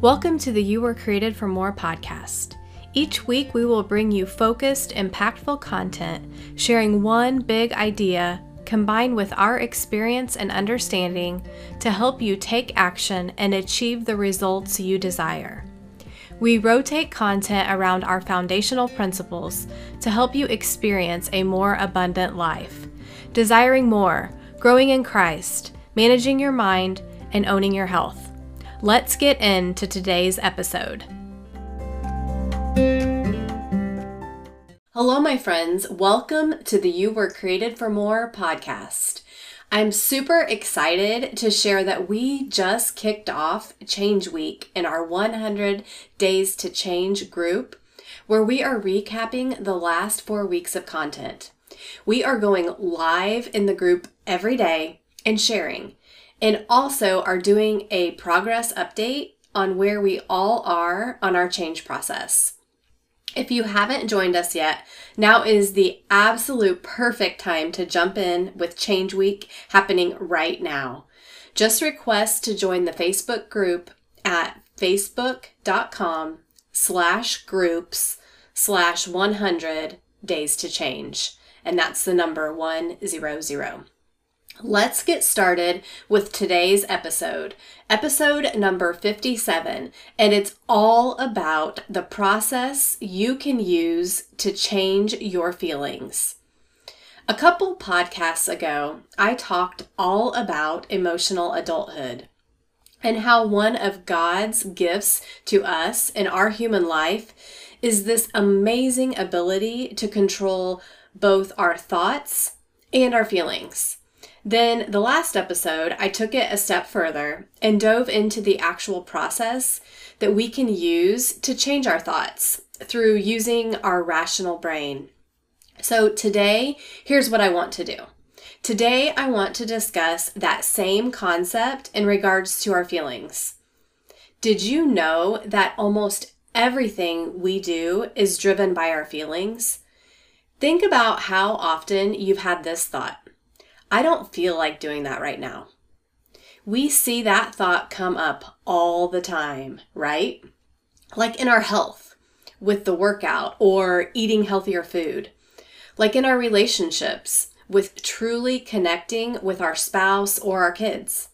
Welcome to the You Were Created for More podcast. Each week, we will bring you focused, impactful content, sharing one big idea combined with our experience and understanding to help you take action and achieve the results you desire. We rotate content around our foundational principles to help you experience a more abundant life, desiring more, growing in Christ, managing your mind, and owning your health. Let's get into today's episode. Hello, my friends. Welcome to the You Were Created for More podcast. I'm super excited to share that we just kicked off Change Week in our 100 Days to Change group, where we are recapping the last four weeks of content. We are going live in the group every day and sharing, and also are doing a progress update on where we all are on our change process. If you haven't joined us yet, now is the absolute perfect time to jump in with Change Week happening right now. Just request to join the Facebook group at facebook.com slash groups slash 100 days to change. And that's the number 100. Let's get started with today's episode, episode number 57, and it's all about the process you can use to change your feelings. A couple podcasts ago, I talked all about emotional adulthood and how one of God's gifts to us in our human life is this amazing ability to control both our thoughts and our feelings. Then, the last episode, I took it a step further and dove into the actual process that we can use to change our thoughts through using our rational brain. So, today, here's what I want to do. Today, I want to discuss that same concept in regards to our feelings. Did you know that almost everything we do is driven by our feelings? Think about how often you've had this thought I don't feel like doing that right now. We see that thought come up all the time, right? Like in our health, with the workout or eating healthier food. Like in our relationships, with truly connecting with our spouse or our kids.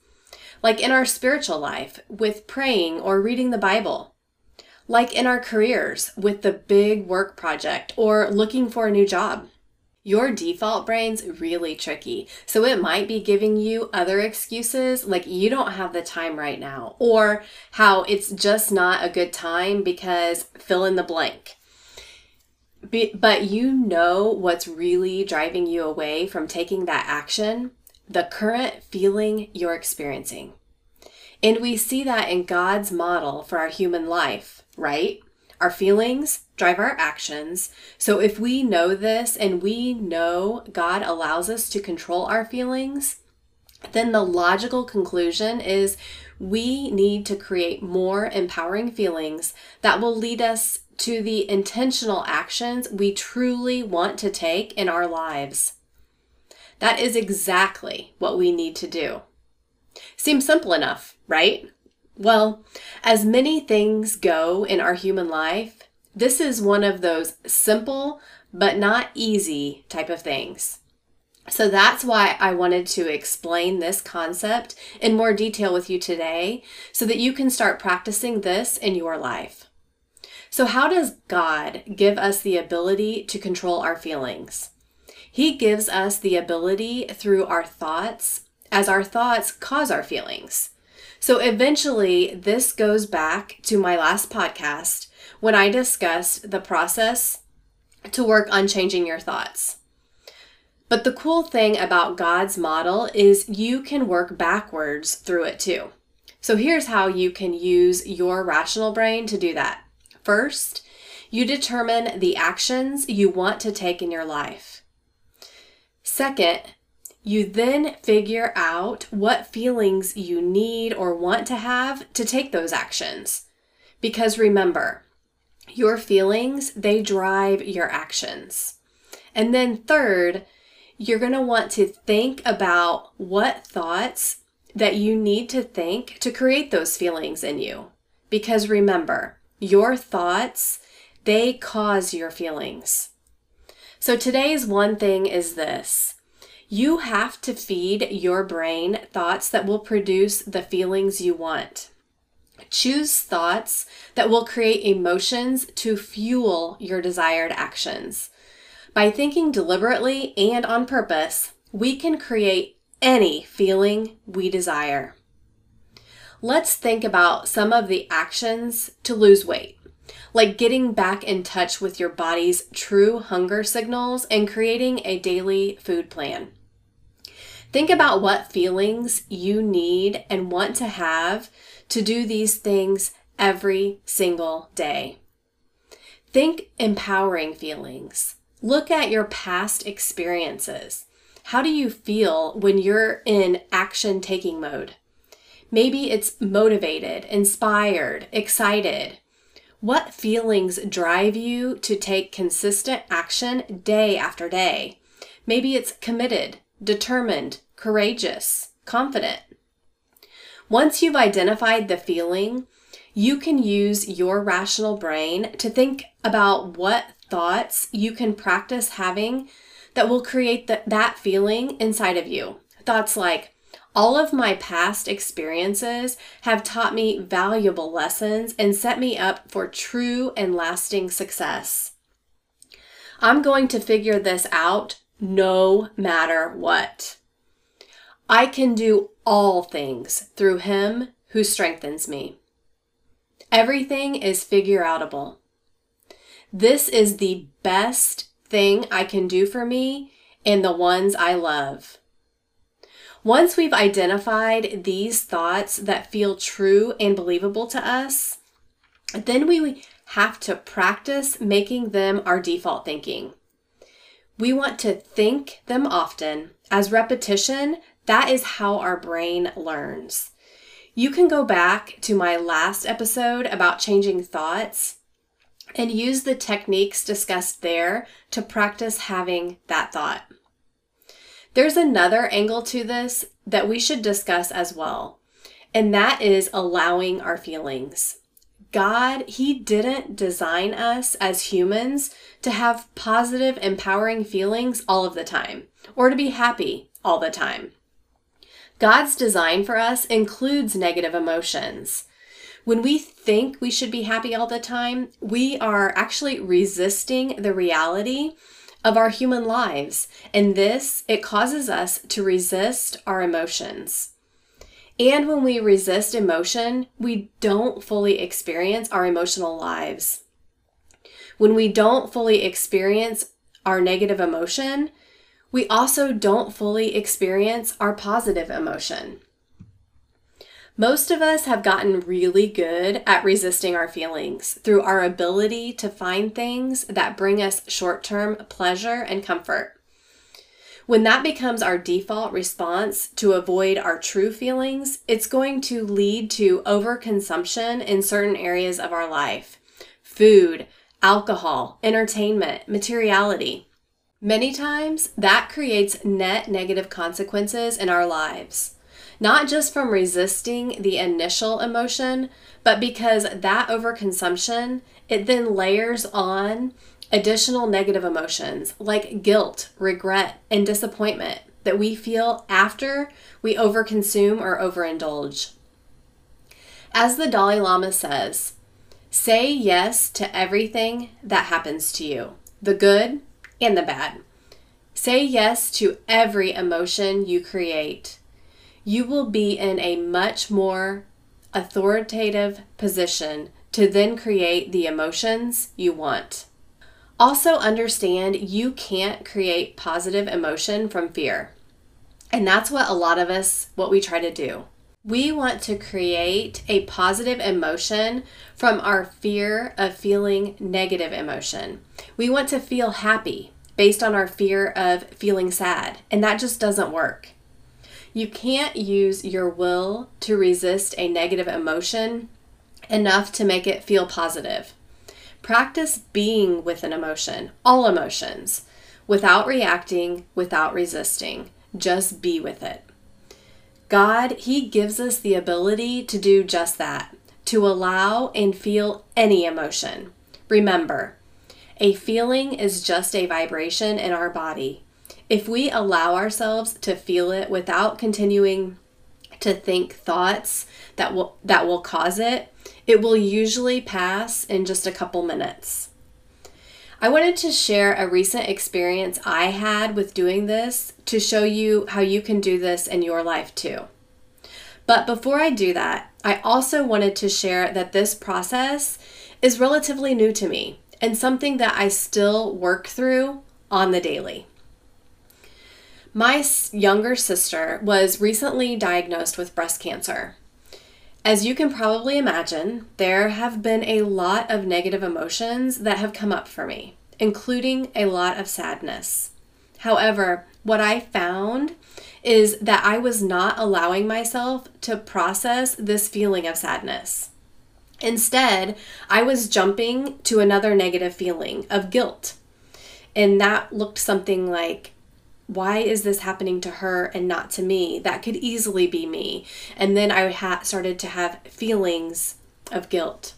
Like in our spiritual life, with praying or reading the Bible. Like in our careers, with the big work project or looking for a new job. Your default brain's really tricky. So it might be giving you other excuses like you don't have the time right now, or how it's just not a good time because fill in the blank. But you know what's really driving you away from taking that action the current feeling you're experiencing. And we see that in God's model for our human life, right? Our feelings drive our actions. So if we know this and we know God allows us to control our feelings, then the logical conclusion is we need to create more empowering feelings that will lead us to the intentional actions we truly want to take in our lives. That is exactly what we need to do. Seems simple enough, right? Well, as many things go in our human life, this is one of those simple but not easy type of things. So that's why I wanted to explain this concept in more detail with you today so that you can start practicing this in your life. So, how does God give us the ability to control our feelings? He gives us the ability through our thoughts, as our thoughts cause our feelings. So, eventually, this goes back to my last podcast when I discussed the process to work on changing your thoughts. But the cool thing about God's model is you can work backwards through it too. So here's how you can use your rational brain to do that. First, you determine the actions you want to take in your life. Second, you then figure out what feelings you need or want to have to take those actions. Because remember, your feelings, they drive your actions. And then, third, you're going to want to think about what thoughts that you need to think to create those feelings in you. because remember, your thoughts, they cause your feelings. So today's one thing is this. You have to feed your brain thoughts that will produce the feelings you want. Choose thoughts that will create emotions to fuel your desired actions. By thinking deliberately and on purpose, we can create any feeling we desire. Let's think about some of the actions to lose weight, like getting back in touch with your body's true hunger signals and creating a daily food plan. Think about what feelings you need and want to have to do these things every single day. Think empowering feelings. Look at your past experiences. How do you feel when you're in action taking mode? Maybe it's motivated, inspired, excited. What feelings drive you to take consistent action day after day? Maybe it's committed, determined, courageous, confident. Once you've identified the feeling, you can use your rational brain to think about what thoughts you can practice having that will create the, that feeling inside of you. Thoughts like, all of my past experiences have taught me valuable lessons and set me up for true and lasting success. I'm going to figure this out no matter what. I can do all things through him who strengthens me. Everything is figure outable. This is the best thing I can do for me and the ones I love. Once we've identified these thoughts that feel true and believable to us, then we have to practice making them our default thinking. We want to think them often, as repetition that is how our brain learns. You can go back to my last episode about changing thoughts and use the techniques discussed there to practice having that thought. There's another angle to this that we should discuss as well, and that is allowing our feelings. God, He didn't design us as humans to have positive, empowering feelings all of the time or to be happy all the time. God's design for us includes negative emotions. When we think we should be happy all the time, we are actually resisting the reality of our human lives. And this, it causes us to resist our emotions. And when we resist emotion, we don't fully experience our emotional lives. When we don't fully experience our negative emotion, we also don't fully experience our positive emotion. Most of us have gotten really good at resisting our feelings through our ability to find things that bring us short term pleasure and comfort. When that becomes our default response to avoid our true feelings, it's going to lead to overconsumption in certain areas of our life food, alcohol, entertainment, materiality. Many times, that creates net negative consequences in our lives. Not just from resisting the initial emotion, but because that overconsumption, it then layers on additional negative emotions like guilt, regret, and disappointment that we feel after we overconsume or overindulge. As the Dalai Lama says, say yes to everything that happens to you the good, and the bad. Say yes to every emotion you create. You will be in a much more authoritative position to then create the emotions you want. Also, understand you can't create positive emotion from fear. And that's what a lot of us, what we try to do. We want to create a positive emotion from our fear of feeling negative emotion. We want to feel happy based on our fear of feeling sad, and that just doesn't work. You can't use your will to resist a negative emotion enough to make it feel positive. Practice being with an emotion, all emotions, without reacting, without resisting. Just be with it. God, He gives us the ability to do just that, to allow and feel any emotion. Remember, a feeling is just a vibration in our body. If we allow ourselves to feel it without continuing to think thoughts that will that will cause it, it will usually pass in just a couple minutes. I wanted to share a recent experience I had with doing this to show you how you can do this in your life too. But before I do that, I also wanted to share that this process is relatively new to me and something that I still work through on the daily. My younger sister was recently diagnosed with breast cancer. As you can probably imagine, there have been a lot of negative emotions that have come up for me, including a lot of sadness. However, what I found is that I was not allowing myself to process this feeling of sadness. Instead, I was jumping to another negative feeling of guilt. And that looked something like, why is this happening to her and not to me? That could easily be me. And then I ha- started to have feelings of guilt.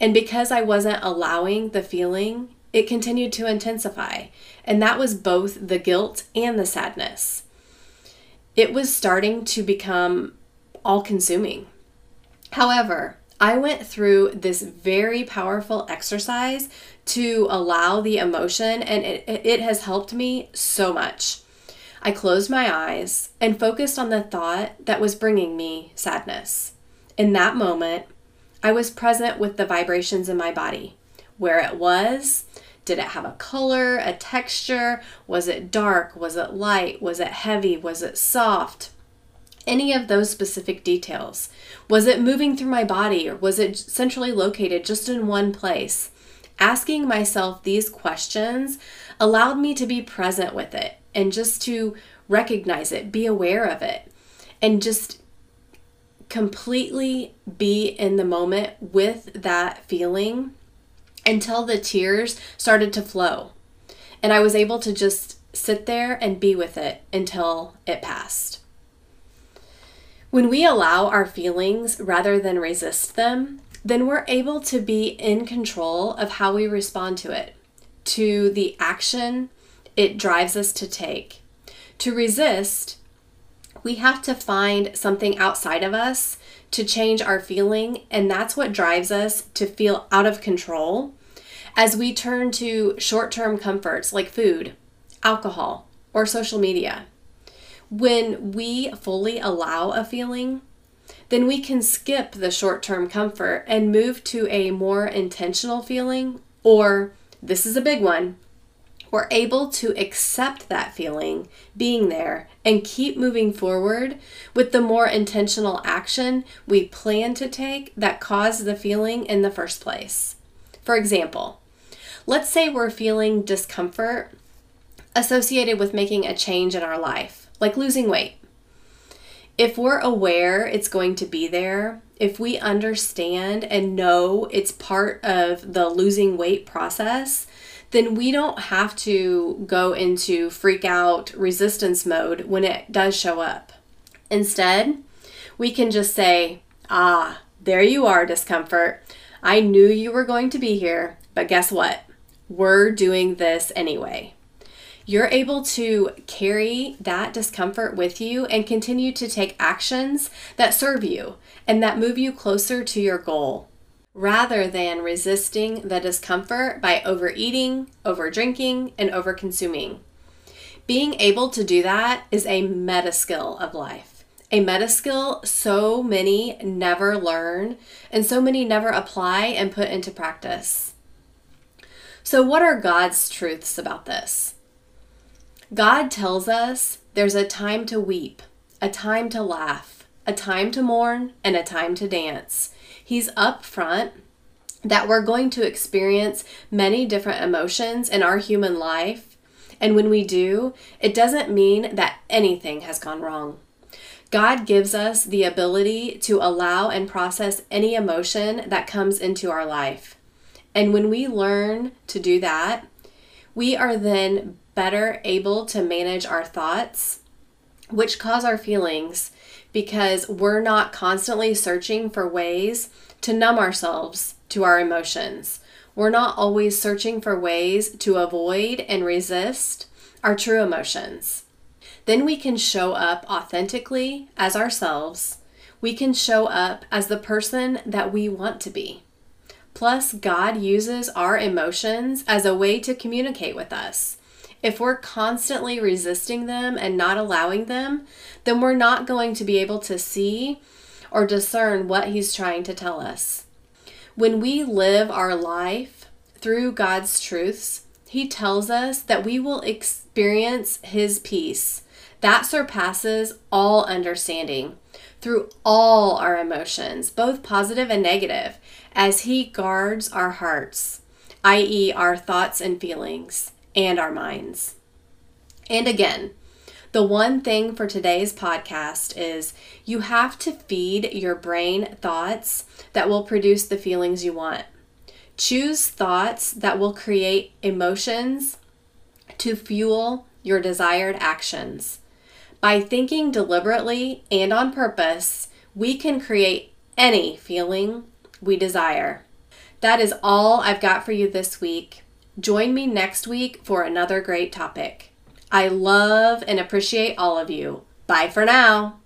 And because I wasn't allowing the feeling, it continued to intensify. And that was both the guilt and the sadness. It was starting to become all consuming. However, I went through this very powerful exercise to allow the emotion, and it, it has helped me so much. I closed my eyes and focused on the thought that was bringing me sadness. In that moment, I was present with the vibrations in my body, where it was. Did it have a color, a texture? Was it dark? Was it light? Was it heavy? Was it soft? Any of those specific details. Was it moving through my body or was it centrally located just in one place? Asking myself these questions allowed me to be present with it and just to recognize it, be aware of it, and just completely be in the moment with that feeling until the tears started to flow. And I was able to just sit there and be with it until it passed. When we allow our feelings rather than resist them, then we're able to be in control of how we respond to it, to the action it drives us to take. To resist, we have to find something outside of us to change our feeling, and that's what drives us to feel out of control as we turn to short term comforts like food, alcohol, or social media. When we fully allow a feeling, then we can skip the short term comfort and move to a more intentional feeling, or this is a big one we're able to accept that feeling being there and keep moving forward with the more intentional action we plan to take that caused the feeling in the first place. For example, let's say we're feeling discomfort associated with making a change in our life, like losing weight. If we're aware it's going to be there, if we understand and know it's part of the losing weight process, then we don't have to go into freak out resistance mode when it does show up. Instead, we can just say, Ah, there you are, discomfort. I knew you were going to be here, but guess what? We're doing this anyway. You're able to carry that discomfort with you and continue to take actions that serve you and that move you closer to your goal rather than resisting the discomfort by overeating, overdrinking, and overconsuming. Being able to do that is a meta skill of life. A meta skill so many never learn and so many never apply and put into practice. So, what are God's truths about this? God tells us there's a time to weep, a time to laugh, a time to mourn, and a time to dance. He's upfront that we're going to experience many different emotions in our human life. And when we do, it doesn't mean that anything has gone wrong. God gives us the ability to allow and process any emotion that comes into our life. And when we learn to do that, we are then better able to manage our thoughts, which cause our feelings, because we're not constantly searching for ways to numb ourselves to our emotions. We're not always searching for ways to avoid and resist our true emotions. Then we can show up authentically as ourselves. We can show up as the person that we want to be. Plus, God uses our emotions as a way to communicate with us. If we're constantly resisting them and not allowing them, then we're not going to be able to see or discern what He's trying to tell us. When we live our life through God's truths, He tells us that we will experience His peace that surpasses all understanding through all our emotions, both positive and negative, as He guards our hearts, i.e., our thoughts and feelings, and our minds. And again, the one thing for today's podcast is you have to feed your brain thoughts that will produce the feelings you want. Choose thoughts that will create emotions to fuel your desired actions. By thinking deliberately and on purpose, we can create any feeling we desire. That is all I've got for you this week. Join me next week for another great topic. I love and appreciate all of you. Bye for now.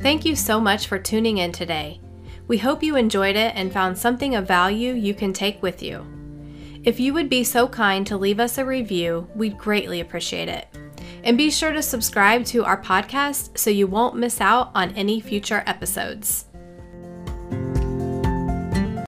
Thank you so much for tuning in today. We hope you enjoyed it and found something of value you can take with you. If you would be so kind to leave us a review, we'd greatly appreciate it. And be sure to subscribe to our podcast so you won't miss out on any future episodes.